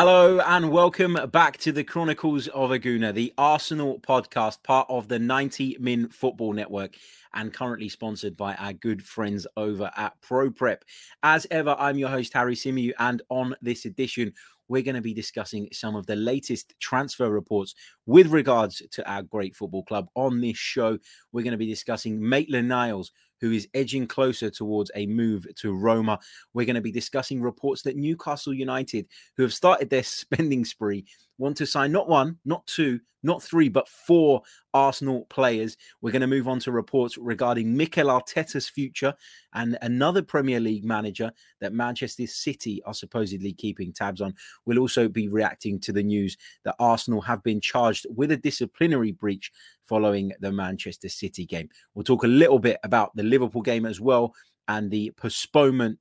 Hello and welcome back to the Chronicles of a Gooner, the Arsenal podcast, part of the 90 Min Football Network, and currently sponsored by our good friends over at Proprep. As ever, I'm your host, Harry Symeou, and on this edition, we're going to be discussing some of the latest transfer reports with regards to our great football club. On this show, we're going to be discussing Maitland Niles, who is edging closer towards a move to Roma. We're going to be discussing reports that Newcastle United, who have started their spending spree, want to sign not one, not two, not three, but four Arsenal players. We're going to move on to reports regarding Mikel Arteta's future and another Premier League manager that Manchester City are supposedly keeping tabs on. We'll also be reacting to the news that Arsenal have been charged with a disciplinary breach following the Manchester City game. We'll talk a little bit about the Liverpool game as well and the postponement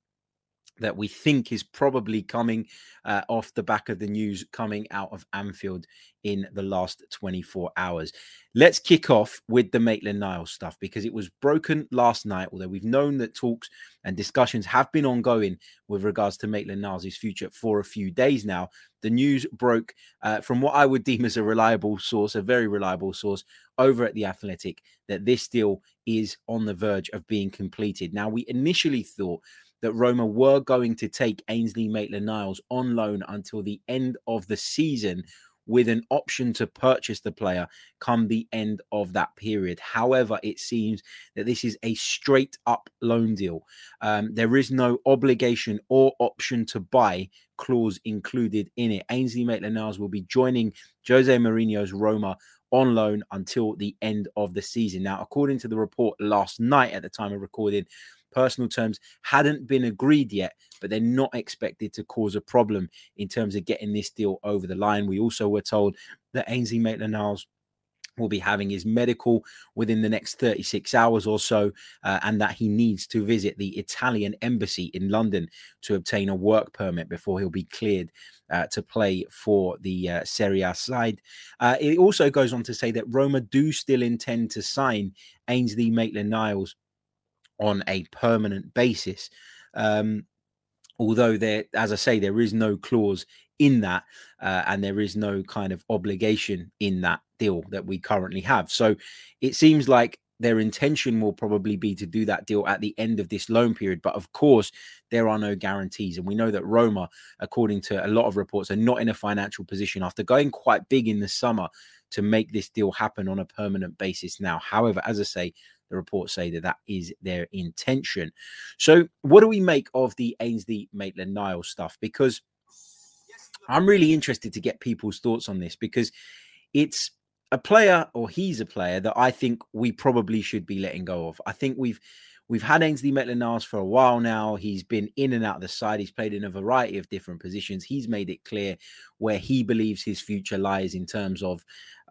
that we think is probably coming uh, off the back of the news coming out of Anfield in the last 24 hours. Let's kick off with the Maitland Niles stuff because it was broken last night, although we've known that talks and discussions have been ongoing with regards to Maitland Niles' future for a few days now. The news broke uh, from what I would deem as a reliable source, a very reliable source over at The Athletic, that this deal is on the verge of being completed. Now, we initially thought that Roma were going to take Ainsley Maitland Niles on loan until the end of the season with an option to purchase the player come the end of that period. However, it seems that this is a straight up loan deal. Um, there is no obligation or option to buy clause included in it. Ainsley Maitland Niles will be joining Jose Mourinho's Roma on loan until the end of the season. Now, according to the report last night at the time of recording, personal terms hadn't been agreed yet, but they're not expected to cause a problem in terms of getting this deal over the line. We also were told that Ainsley Maitland Niles will be having his medical within the next 36 hours or so, uh, and that he needs to visit the Italian embassy in London to obtain a work permit before he'll be cleared uh, to play for the uh, Serie A side. Uh, it also goes on to say that Roma do still intend to sign Ainsley Maitland Niles on a permanent basis. Um, although there, as I say, there is no clause in that, uh, and there is no kind of obligation in that deal that we currently have. So it seems like their intention will probably be to do that deal at the end of this loan period. But of course, there are no guarantees. And we know that Roma, according to a lot of reports, are not in a financial position after going quite big in the summer to make this deal happen on a permanent basis now. However, as I say, the reports say that that is their intention. So, what do we make of the Ainsley Maitland Niles stuff? Because I'm really interested to get people's thoughts on this because it's a player or he's a player that I think we probably should be letting go of. I think we've we've had Ainsley Maitland-Niles for a while now. He's been in and out of the side. He's played in a variety of different positions. He's made it clear where he believes his future lies in terms of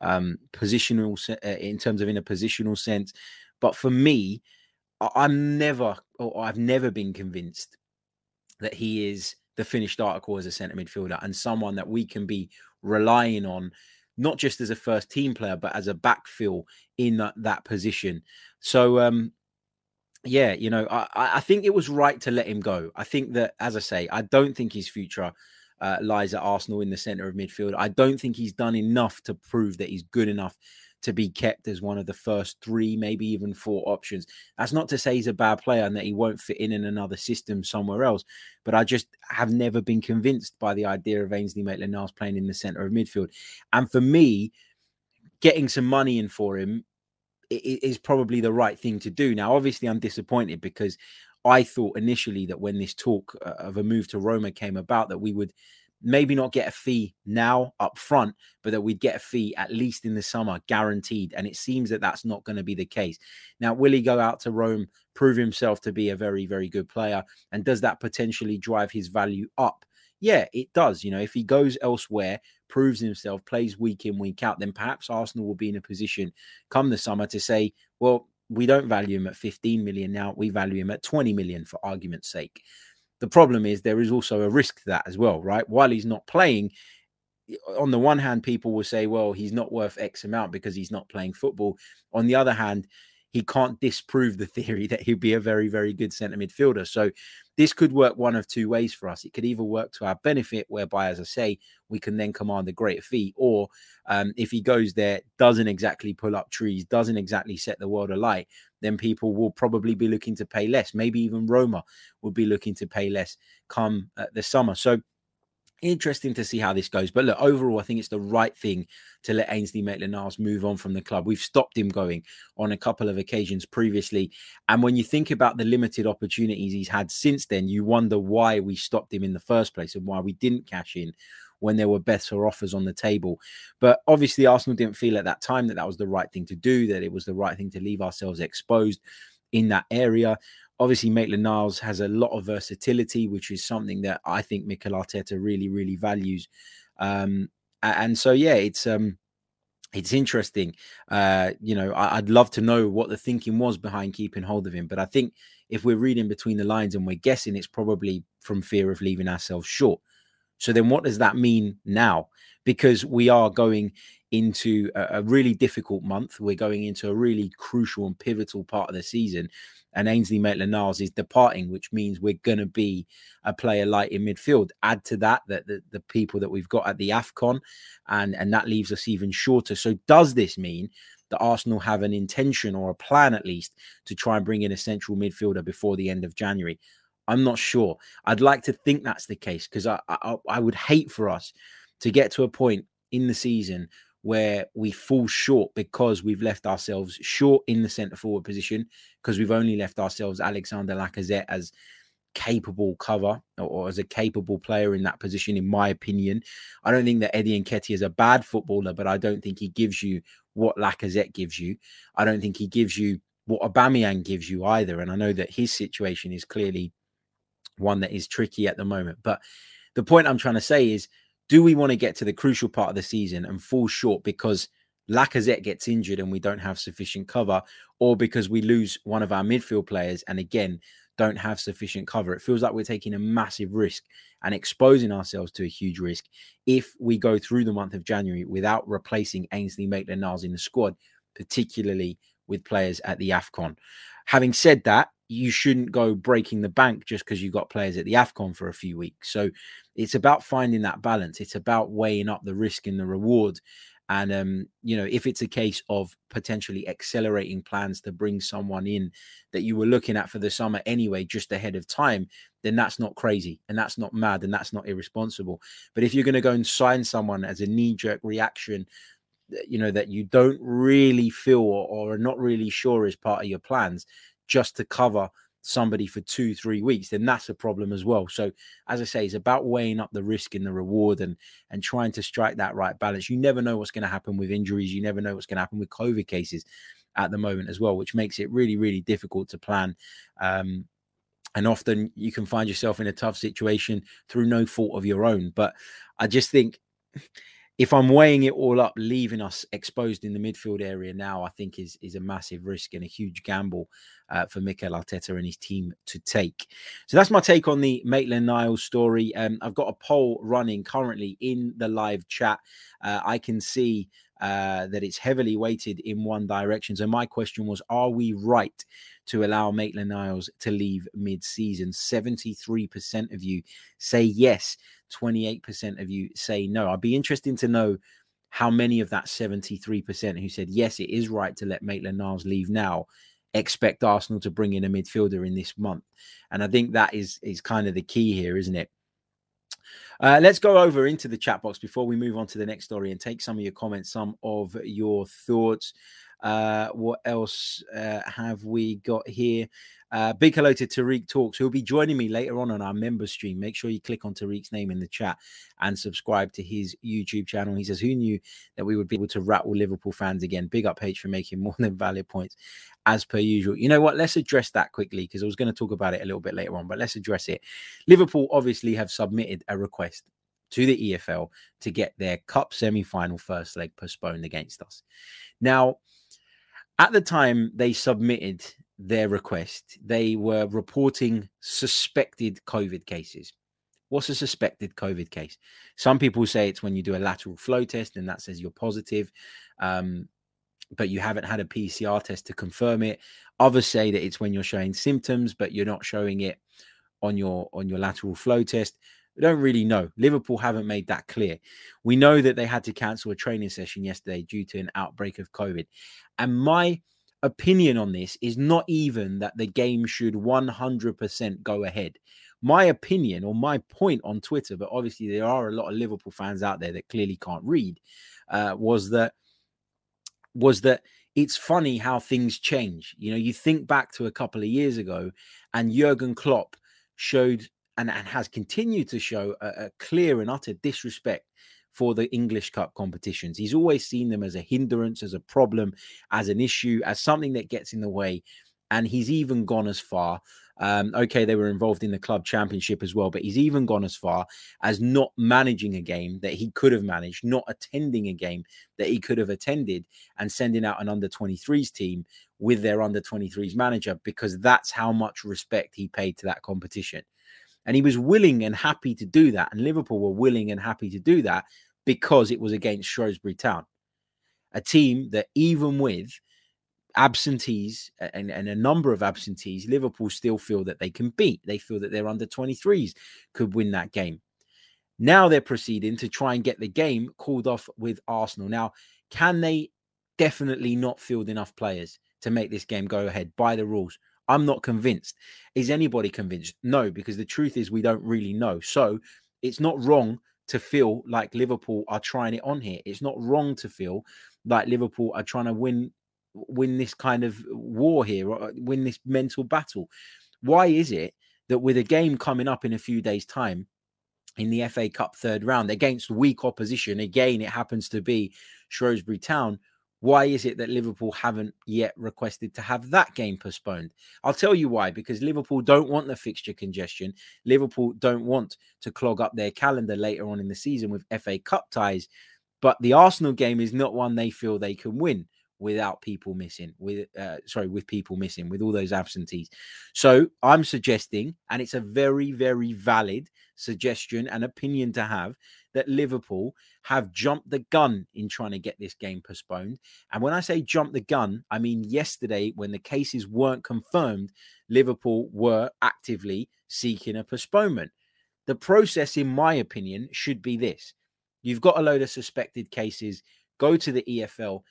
um, positional, uh, in terms of in a positional sense. But for me, I'm never, or I've never been convinced that he is the finished article as a centre midfielder and someone that we can be relying on, not just as a first team player, but as a backfill in that, that position. So, um, yeah, you know, I, I think it was right to let him go. I think that, as I say, I don't think his future uh, lies at Arsenal in the centre of midfield. I don't think he's done enough to prove that he's good enough to be kept as one of the first three, maybe even four options. That's not to say he's a bad player and that he won't fit in in another system somewhere else, but I just have never been convinced by the idea of Ainsley Maitland-Niles playing in the centre of midfield. And for me, getting some money in for him is probably the right thing to do. Now, obviously, I'm disappointed because I thought initially that when this talk uh, of a move to Roma came about, that we would maybe not get a fee now up front, but that we'd get a fee at least in the summer, guaranteed. And it seems that that's not going to be the case. Now, will he go out to Rome, prove himself to be a very, very good player? And does that potentially drive his value up? Yeah, it does. You know, if he goes elsewhere, proves himself, plays week in, week out, then perhaps Arsenal will be in a position come the summer to say, well, we don't value him at 15 million now, we value him at 20 million for argument's sake. The problem is there is also a risk to that as well, right? While he's not playing, on the one hand, people will say, well, he's not worth X amount because he's not playing football. On the other hand, he can't disprove the theory that he'd be a very, very good centre midfielder. So this could work one of two ways for us. It could either work to our benefit, whereby, as I say, we can then command a greater fee, or um, if he goes there, doesn't exactly pull up trees, doesn't exactly set the world alight, then people will probably be looking to pay less. Maybe even Roma will be looking to pay less come uh, the summer. So interesting to see how this goes. But look, overall, I think it's the right thing to let Ainsley Maitland-Niles move on from the club. We've stopped him going on a couple of occasions previously. And when you think about the limited opportunities he's had since then, you wonder why we stopped him in the first place and why we didn't cash in when there were better offers on the table. But obviously, Arsenal didn't feel at that time that that was the right thing to do, that it was the right thing to leave ourselves exposed in that area. Obviously, Maitland Niles has a lot of versatility, which is something that I think Mikel Arteta really, really values. Um, and so, yeah, it's um, it's interesting. Uh, you know, I, would love to know what the thinking was behind keeping hold of him. But I think if we're reading between the lines and we're guessing, it's probably from fear of leaving ourselves short. So then, what does that mean now? Because we are going into a, a really difficult month. We're going into a really crucial and pivotal part of the season and Ainsley Maitland Niles is departing, which means we're going to be a player light in midfield. Add to that that the, the, people that we've got at the AFCON, and, and that leaves us even shorter. So, does this mean that Arsenal have an intention or a plan at least to try and bring in a central midfielder before the end of January? I'm not sure. I'd like to think that's the case because I, I I would hate for us to get to a point in the season where we fall short because we've left ourselves short in the centre forward position because we've only left ourselves Alexander Lacazette as capable cover or, or, as a capable player in that position, in my opinion. I don't think that Eddie Nketiah is a bad footballer, but I don't think he gives you what Lacazette gives you. I don't think he gives you what Aubameyang gives you either. And I know that his situation is clearly one that is tricky at the moment. But the point I'm trying to say is do we want to get to the crucial part of the season and fall short because Lacazette gets injured and we don't have sufficient cover, or because we lose one of our midfield players and again don't have sufficient cover? It feels like we're taking a massive risk and exposing ourselves to a huge risk if we go through the month of January without replacing Ainsley Maitland Niles in the squad, particularly with players at the AFCON. Having said that, you shouldn't go breaking the bank just because you got players at the AFCON for a few weeks. So it's about finding that balance. It's about weighing up the risk and the reward. And um, you know, if it's a case of potentially accelerating plans to bring someone in that you were looking at for the summer anyway, just ahead of time, then that's not crazy and that's not mad and that's not irresponsible. But if you're going to go and sign someone as a knee-jerk reaction, you know, that you don't really feel or are not really sure is part of your plans, just to cover somebody for two, three weeks, then that's a problem as well. So, as I say, it's about weighing up the risk and the reward and and trying to strike that right balance. You never know what's going to happen with injuries. You never know what's going to happen with COVID cases at the moment as well, which makes it really, really difficult to plan. Um, and often you can find yourself in a tough situation through no fault of your own. But I just think if I'm weighing it all up, leaving us exposed in the midfield area now, I think is is a massive risk and a huge gamble uh, for Mikel Arteta and his team to take. So that's my take on the Maitland Niles story. Um, I've got a poll running currently in the live chat. Uh, I can see uh, that it's heavily weighted in one direction. So my question was: Are we right to allow Maitland Niles to leave mid-season? Seventy-three percent of you say yes 28% of you say no. I'd be interested to know how many of that 73% who said, yes, it is right to let Maitland Niles leave now expect Arsenal to bring in a midfielder in this month. And I think that is is kind of the key here, isn't it? Uh, let's go over into the chat box before we move on to the next story and take some of your comments, some of your thoughts. Uh, what else uh, have we got here? Uh, big hello to Tariq Talks, who'll be joining me later on on our member stream. Make sure you click on Tariq's name in the chat and subscribe to his YouTube channel. He says, Who knew that we would be able to rattle Liverpool fans again? Big up H for making more than valid points as per usual. You know what? Let's address that quickly because I was going to talk about it a little bit later on, but let's address it. Liverpool obviously have submitted a request to the EFL to get their cup semi final first leg postponed against us. Now, at the time they submitted their request, they were reporting suspected COVID cases. What's a suspected COVID case? Some people say it's when you do a lateral flow test and that says you're positive, um, but you haven't had a PCR test to confirm it. Others say that it's when you're showing symptoms, but you're not showing it on your on your lateral flow test. We don't really know. Liverpool haven't made that clear. We know that they had to cancel a training session yesterday due to an outbreak of COVID. And my opinion on this is not even that the game should 100% go ahead. My opinion or my point on Twitter, but obviously there are a lot of Liverpool fans out there that clearly can't read, uh, was that was that it's funny how things change. You know, you think back to a couple of years ago, and Jurgen Klopp showed and, and has continued to show a, a clear and utter disrespect for the English Cup competitions. He's always seen them as a hindrance, as a problem, as an issue, as something that gets in the way. And he's even gone as far. Um, okay, they were involved in the club championship as well, but he's even gone as far as not managing a game that he could have managed, not attending a game that he could have attended, and sending out an under 23s team with their under 23s manager because that's how much respect he paid to that competition. And he was willing and happy to do that. And Liverpool were willing and happy to do that because it was against Shrewsbury Town, a team that even with absentees and, and, a number of absentees, Liverpool still feel that they can beat. They feel that their under 23s could win that game. Now they're proceeding to try and get the game called off with Arsenal. Now, can they definitely not field enough players to make this game go ahead by the rules? I'm not convinced. Is anybody convinced? No, because the truth is we don't really know. So it's not wrong to feel like Liverpool are trying it on here. It's not wrong to feel like Liverpool are trying to win win this kind of war here or uh, win this mental battle. Why is it that with a game coming up in a few days' time in the FA Cup third round against weak opposition, again it happens to be Shrewsbury Town, why is it that Liverpool haven't yet requested to have that game postponed? I'll tell you why because Liverpool don't want the fixture congestion. Liverpool don't want to clog up their calendar later on in the season with FA Cup ties. But the Arsenal game is not one they feel they can win without people missing with uh, sorry with people missing with all those absentees so i'm suggesting and it's a very very valid suggestion and opinion to have that liverpool have jumped the gun in trying to get this game postponed. And when i say jump the gun i mean yesterday when the cases weren't confirmed liverpool were actively seeking a postponement. The process in my opinion should be this. You've got a load of suspected cases. Go to the efl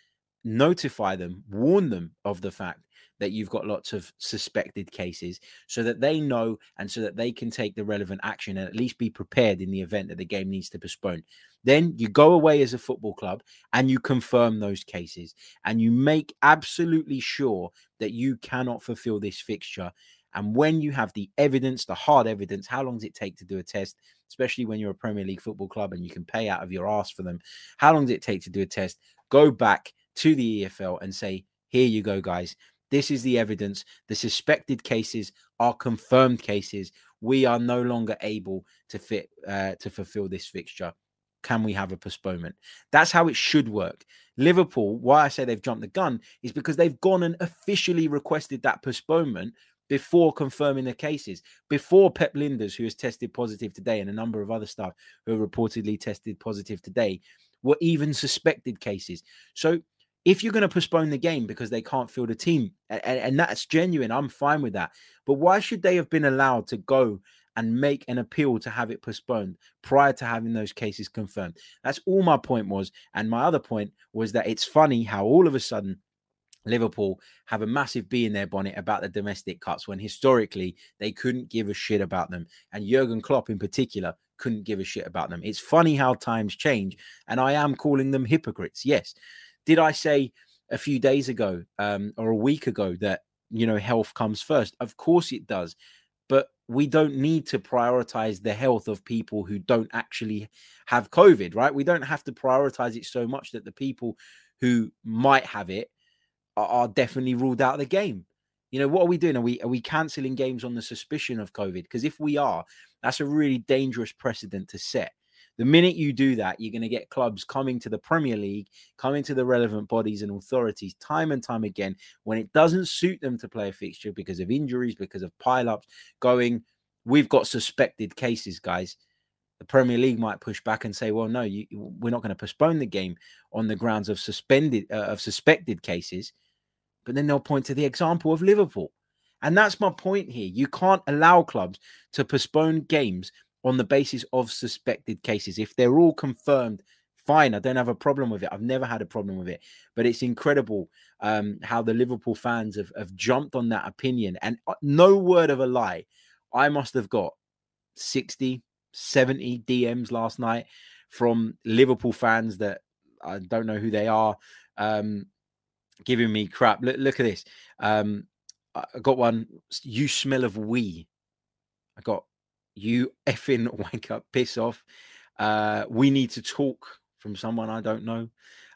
notify them, warn them of the fact that you've got lots of suspected cases so that they know and so that they can take the relevant action and at least be prepared in the event that the game needs to postpone. Then you go away as a football club and you confirm those cases and you make absolutely sure that you cannot fulfill this fixture. And when you have the evidence, the hard evidence, how long does it take to do a test, especially when you're a Premier League football club and you can pay out of your ass for them? How long does it take to do a test? Go back to the EFL and say, here you go, guys. This is the evidence. The suspected cases are confirmed cases. We are no longer able to fit uh, to fulfill this fixture. Can we have a postponement? That's how it should work. Liverpool, why I say they've jumped the gun is because they've gone and officially requested that postponement before confirming the cases, before Pep Lijnders, who has tested positive today, and a number of other staff who reportedly tested positive today, were even suspected cases. So if you're going to postpone the game because they can't field a team, and, and, that's genuine, I'm fine with that. But why should they have been allowed to go and make an appeal to have it postponed prior to having those cases confirmed? That's all my point was. And my other point was that it's funny how all of a sudden Liverpool have a massive bee in their bonnet about the domestic cups when historically they couldn't give a shit about them. And Jurgen Klopp, in particular, couldn't give a shit about them. It's funny how times change. And I am calling them hypocrites. Yes. Did I say a few days ago um, or a week ago that you know health comes first? Of course it does, but we don't need to prioritize the health of people who don't actually have COVID, right? We don't have to prioritize it so much that the people who might have it are, are definitely ruled out of the game. You know, what are we doing? Are we are we canceling games on the suspicion of COVID? Because if we are, that's a really dangerous precedent to set The minute you do that, you're going to get clubs coming to the Premier League, coming to the relevant bodies and authorities time and time again when it doesn't suit them to play a fixture because of injuries, because of pile-ups, going, we've got suspected cases, guys. The Premier League might push back and say, "Well, no, you, we're not going to postpone the game on the grounds of suspended uh, of suspected cases." But then they'll point to the example of Liverpool. And that's my point here. You can't allow clubs to postpone games on the basis of suspected cases. If they're all confirmed, fine. I don't have a problem with it. I've never had a problem with it. But it's incredible um, how the Liverpool fans have, have jumped on that opinion. And uh, no word of a lie, I must have got 60, 70 DMs last night from Liverpool fans that I don't know who they are, um, giving me crap. Look, look at this. Um, I got one. You smell of wee. I got you effing wank up, piss off. Uh, we need to talk from someone I don't know.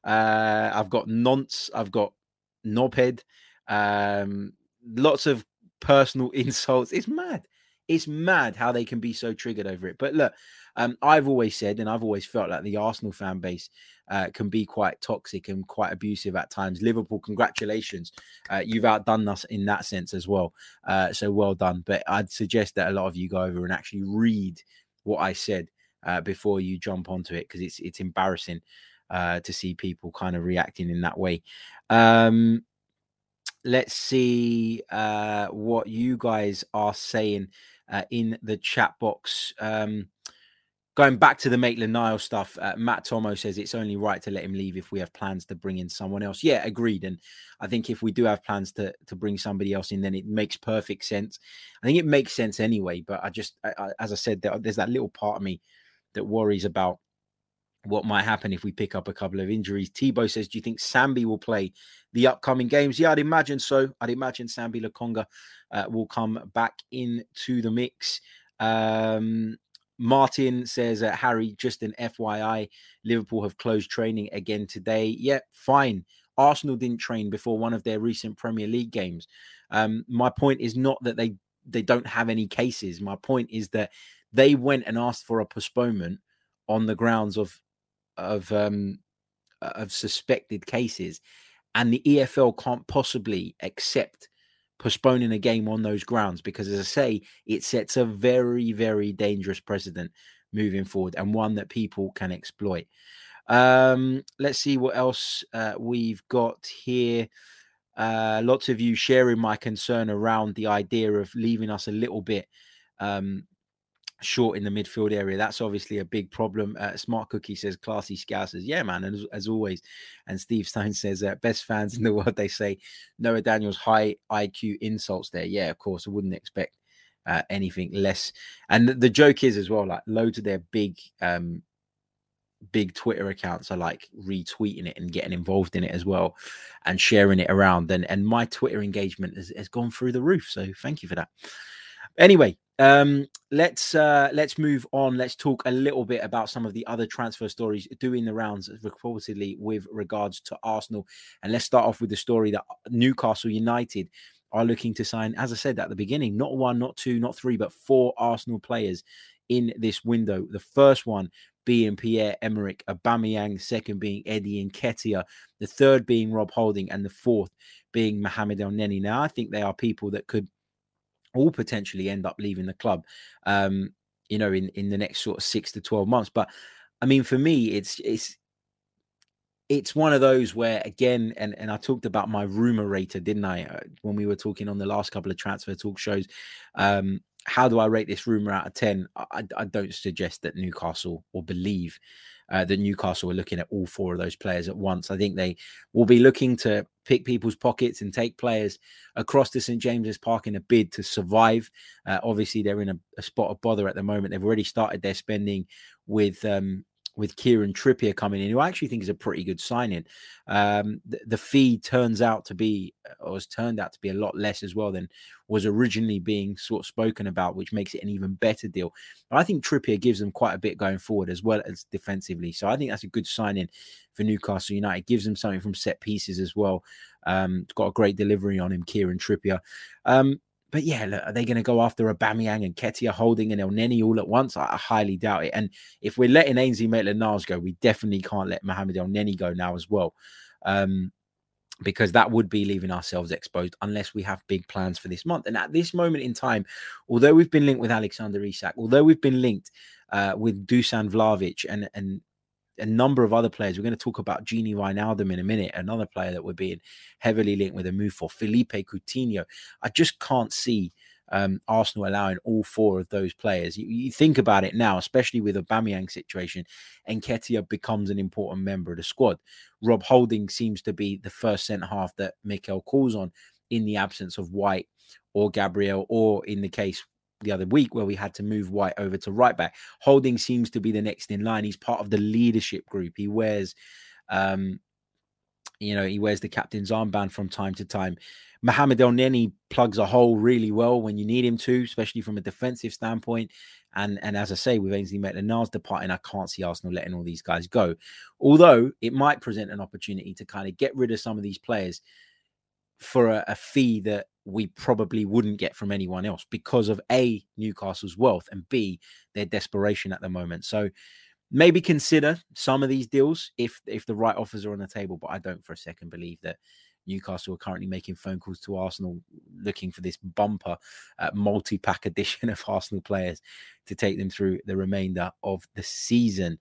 Uh, I've got nonce. I've got knobhead. Um, lots of personal insults. It's mad. It's mad how they can be so triggered over it. But look, um, I've always said, and I've always felt like the Arsenal fan base uh, can be quite toxic and quite abusive at times. Liverpool, congratulations. Uh, you've outdone us in that sense as well. Uh, so well done. But I'd suggest that a lot of you go over and actually read what I said uh, before you jump onto it because it's it's embarrassing uh, to see people kind of reacting in that way. Um, let's see uh, what you guys are saying in the chat box. Um, going back to the Maitland Niles stuff, uh, Matt Tomo says it's only right to let him leave if we have plans to bring in someone else. Yeah, agreed. And I think if we do have plans to to bring somebody else in, then it makes perfect sense. I think it makes sense anyway. But I just, I, I, as I said, there's that little part of me that worries about what might happen if we pick up a couple of injuries. Tebow says, "Do you think Sambi will play the upcoming games?" Yeah, I'd imagine so. I'd imagine Sambi Lokonga uh, will come back into the mix. Um, Martin says, uh, Harry, just an FYI, Liverpool have closed training again today. Yeah, fine. Arsenal didn't train before one of their recent Premier League games. Um, my point is not that they they don't have any cases. My point is that they went and asked for a postponement on the grounds of of um, of suspected cases, and the EFL can't possibly accept postponing a game on those grounds because, as I say, it sets a very, very dangerous precedent moving forward and one that people can exploit. Um, let's see what else uh, we've got here. Uh, lots of you sharing my concern around the idea of leaving us a little bit um, short in the midfield area. That's obviously a big problem. Uh, Smart Cookie says, classy scousers. Yeah, man. And as, as always. And Steve Stein says, uh, best fans in the world. They say Noah Daniels high IQ insults there. Yeah, of course. I wouldn't expect uh, anything less. And the, the, joke is as well, like loads of their big, um, big Twitter accounts are like retweeting it and getting involved in it as well and sharing it around. And, and my Twitter engagement has, has gone through the roof. So thank you for that. Anyway, um, let's uh, let's move on. Let's talk a little bit about some of the other transfer stories doing the rounds reportedly with regards to Arsenal. And let's start off with the story that Newcastle United are looking to sign, as I said at the beginning, not one, not two, not three, but four Arsenal players in this window. The first one being Pierre Emerick Aubameyang, second being Eddie Nketiah, the third being Rob Holding, and the fourth being Mohamed Elneny. Now, I think they are people that could all potentially end up leaving the club, um, you know, in in the next sort of six to twelve months. But I mean, for me, it's it's it's one of those where again, and and I talked about my rumor rater, didn't I, uh, when we were talking on the last couple of transfer talk shows. Um, how do I rate this rumor out of ten? I, I don't suggest that Newcastle or believe uh, that Newcastle are looking at all four of those players at once. I think they will be looking to pick people's pockets and take players across to St James's Park in a bid to survive. Uh, obviously, they're in a, a, spot of bother at the moment. They've already started their spending with um, with Kieran Trippier coming in, who I actually think is a pretty good signing. Um, the, the, fee turns out to be, or has turned out to be a lot less as well than was originally being sort of spoken about, which makes it an even better deal. But I think Trippier gives them quite a bit going forward as well as defensively. So I think that's a good signing for Newcastle United. Gives them something from set pieces as well. Um, got a great delivery on him, Kieran Trippier. Um, but yeah, look, are they going to go after Aubameyang and Nketiah Holding and Elneny all at once? I, I, highly doubt it. And if we're letting Ainsley Maitland-Niles go, we definitely can't let Mohamed Elneny go now as well. Um, because that would be leaving ourselves exposed unless we have big plans for this month. And at this moment in time, although we've been linked with Alexander Isak, although we've been linked uh, with Dusan Vlahovic and and a number of other players. We're going to talk about Gini Wijnaldum in a minute, another player that we're being heavily linked with a move for Philippe Coutinho. I just can't see um, Arsenal allowing all four of those players. You, you, think about it now, especially with Aubameyang situation, and Nketiah becomes an important member of the squad. Rob Holding seems to be the first centre half that Mikel calls on in the absence of White or Gabriel, or in the case the other week where we had to move White over to right back. Holding seems to be the next in line. He's part of the leadership group. He wears, um, you know, he wears the captain's armband from time to time. Mohamed Elneny plugs a hole really well when you need him to, especially from a defensive standpoint. And and as I say, with Ainsley Maitland-Niles departing, I can't see Arsenal letting all these guys go. Although it might present an opportunity to kind of get rid of some of these players for a, a fee that we probably wouldn't get from anyone else because of a Newcastle's wealth and b their desperation at the moment. So maybe consider some of these deals if if the right offers are on the table. But I don't for a second believe that Newcastle are currently making phone calls to Arsenal looking for this bumper uh, multi pack edition of Arsenal players to take them through the remainder of the season.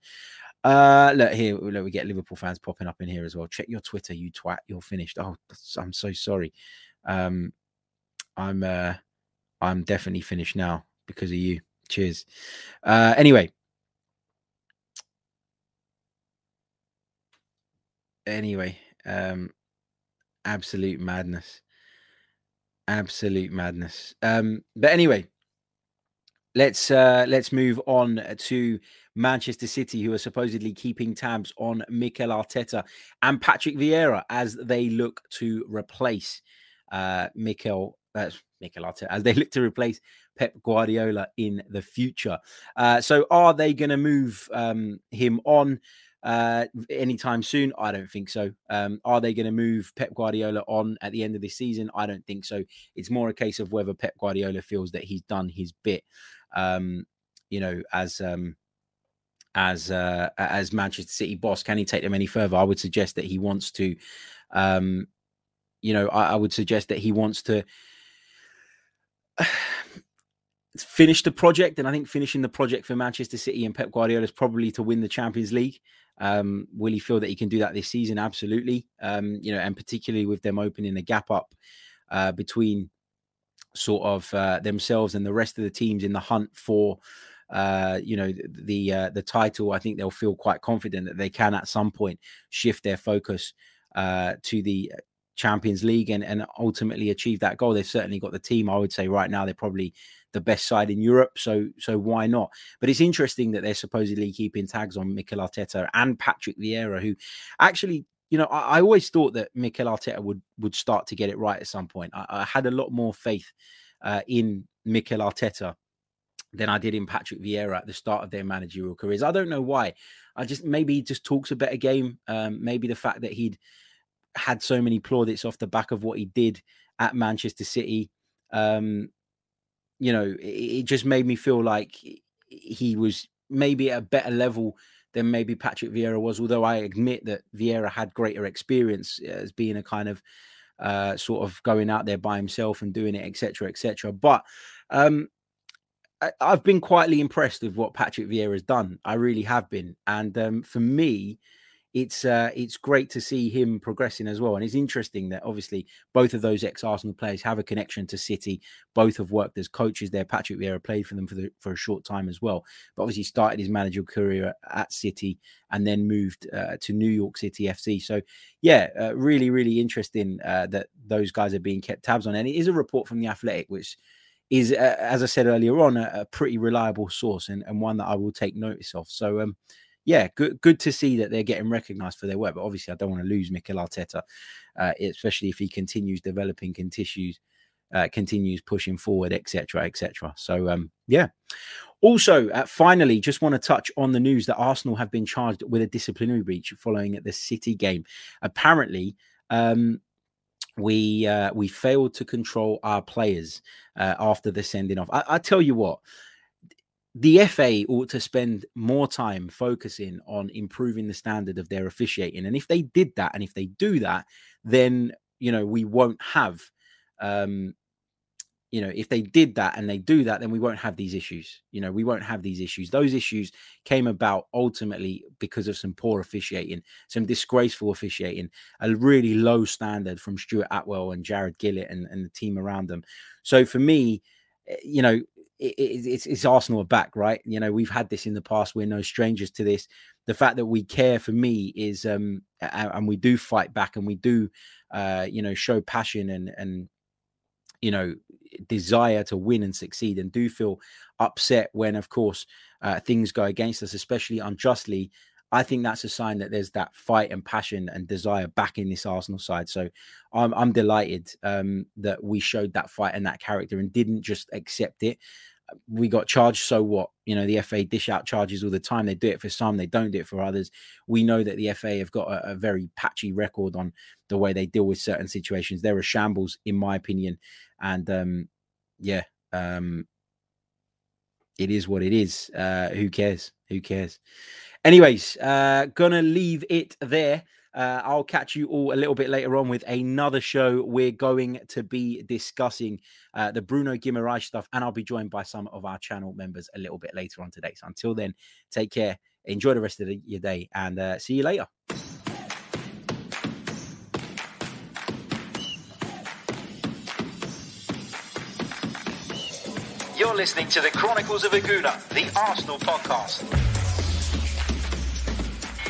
Uh, look here, look, we get Liverpool fans popping up in here as well. Check your Twitter, you twat. You're finished. Oh, I'm so sorry. Um, I'm uh, I'm definitely finished now because of you. Cheers. Uh, anyway, anyway, um, absolute madness, absolute madness. Um, but anyway, let's uh, let's move on to Manchester City, who are supposedly keeping tabs on Mikel Arteta and Patrick Vieira as they look to replace uh, Mikel. Uh, Mikel Arteta as they look to replace Pep Guardiola in the future. Uh, so, are they going to move um, him on? uh, anytime soon? I don't think so. Um, are they going to move Pep Guardiola on at the end of this season? I don't think so. It's more a case of whether Pep Guardiola feels that he's done his bit, um, you know, as um, as uh, as Manchester City boss. Can he take them any further? I would suggest that he wants to. Um, you know, I, I would suggest that he wants to finish the project. And I think finishing the project for Manchester City and Pep Guardiola is probably to win the Champions League. Um, will he feel that he can do that this season? Absolutely. Um, you know, and particularly with them opening the gap up uh, between sort of uh, themselves and the rest of the teams in the hunt for uh, you know the uh, the title. I think they'll feel quite confident that they can at some point shift their focus uh, to the Champions League and and ultimately achieve that goal. They've certainly got the team. I would say right now they're probably the best side in Europe. So so why not? But it's interesting that they're supposedly keeping tags on Mikel Arteta and Patrick Vieira, who actually. You know, I, I always thought that Mikel Arteta would would start to get it right at some point. I, I had a lot more faith uh, in Mikel Arteta than I did in Patrick Vieira at the start of their managerial careers. I don't know why. I just maybe he just talks a better game. Um, maybe the fact that he'd had so many plaudits off the back of what he did at Manchester City. Um, you know, it, it just made me feel like he was maybe at a better level than maybe Patrick Vieira was. Although I admit that Vieira had greater experience as being a kind of uh, sort of going out there by himself and doing it, etc., etc. But um, I, have been quietly impressed with what Patrick Vieira has done. I really have been, and um, for me, it's uh, it's great to see him progressing as well. And it's interesting that obviously both of those ex Arsenal players have a connection to City. Both have worked as coaches there. Patrick Vieira played for them for the, for a short time as well, but obviously started his managerial career at City and then moved uh, to New York City FC. So yeah, uh, really really interesting uh, that those guys are being kept tabs on. And it is a report from the Athletic, which is uh, as I said earlier on a, a pretty reliable source and, and one that I will take notice of. So um yeah, good good to see that they're getting recognised for their work. But obviously, I don't want to lose Mikel Arteta, uh, especially if he continues developing, continues uh, continues pushing forward, etc., etc. So um, yeah. Also, uh, finally, just want to touch on the news that Arsenal have been charged with a disciplinary breach following the City game. Apparently, um, we uh, we failed to control our players uh, after the sending off. I, I tell you what, the FA ought to spend more time focusing on improving the standard of their officiating. And if they did that, and if they do that, then you know we won't have um, you know, if they did that and they do that, then we won't have these issues. You know, we won't have these issues. Those issues came about ultimately because of some poor officiating, some disgraceful officiating, a really low standard from Stuart Atwell and Jarred Gillett and, and the team around them. So for me, eh, you know, it, it, it's, it's Arsenal are back, right? You know, we've had this in the past. We're no strangers to this. The fact that we care for me is, um, and we do fight back and we do, uh, you know, show passion and and you know desire to win and succeed and do feel upset when of course uh, things go against us especially unjustly i think that's a sign that there's that fight and passion and desire back in this arsenal side. So i'm, I'm delighted um, that we showed that fight and that character and didn't just accept it. We got charged so what? You know the fa dish out charges all the time. They do it for some they don't do it for others. We know that the fa have got a, a very patchy record on the way they deal with certain situations. They're a shambles in my opinion. And um, yeah, um, it is what it is. Uh, who cares? Who cares? Anyways, uh, gonna leave it there. Uh, I'll catch you all a little bit later on with another show. We're going to be discussing uh, the Bruno Guimaraes stuff, and I'll be joined by some of our channel members a little bit later on today. So until then, take care, enjoy the rest of the, your day, and uh, see you later. You're listening to the Chronicles of a Gooner, the Arsenal podcast.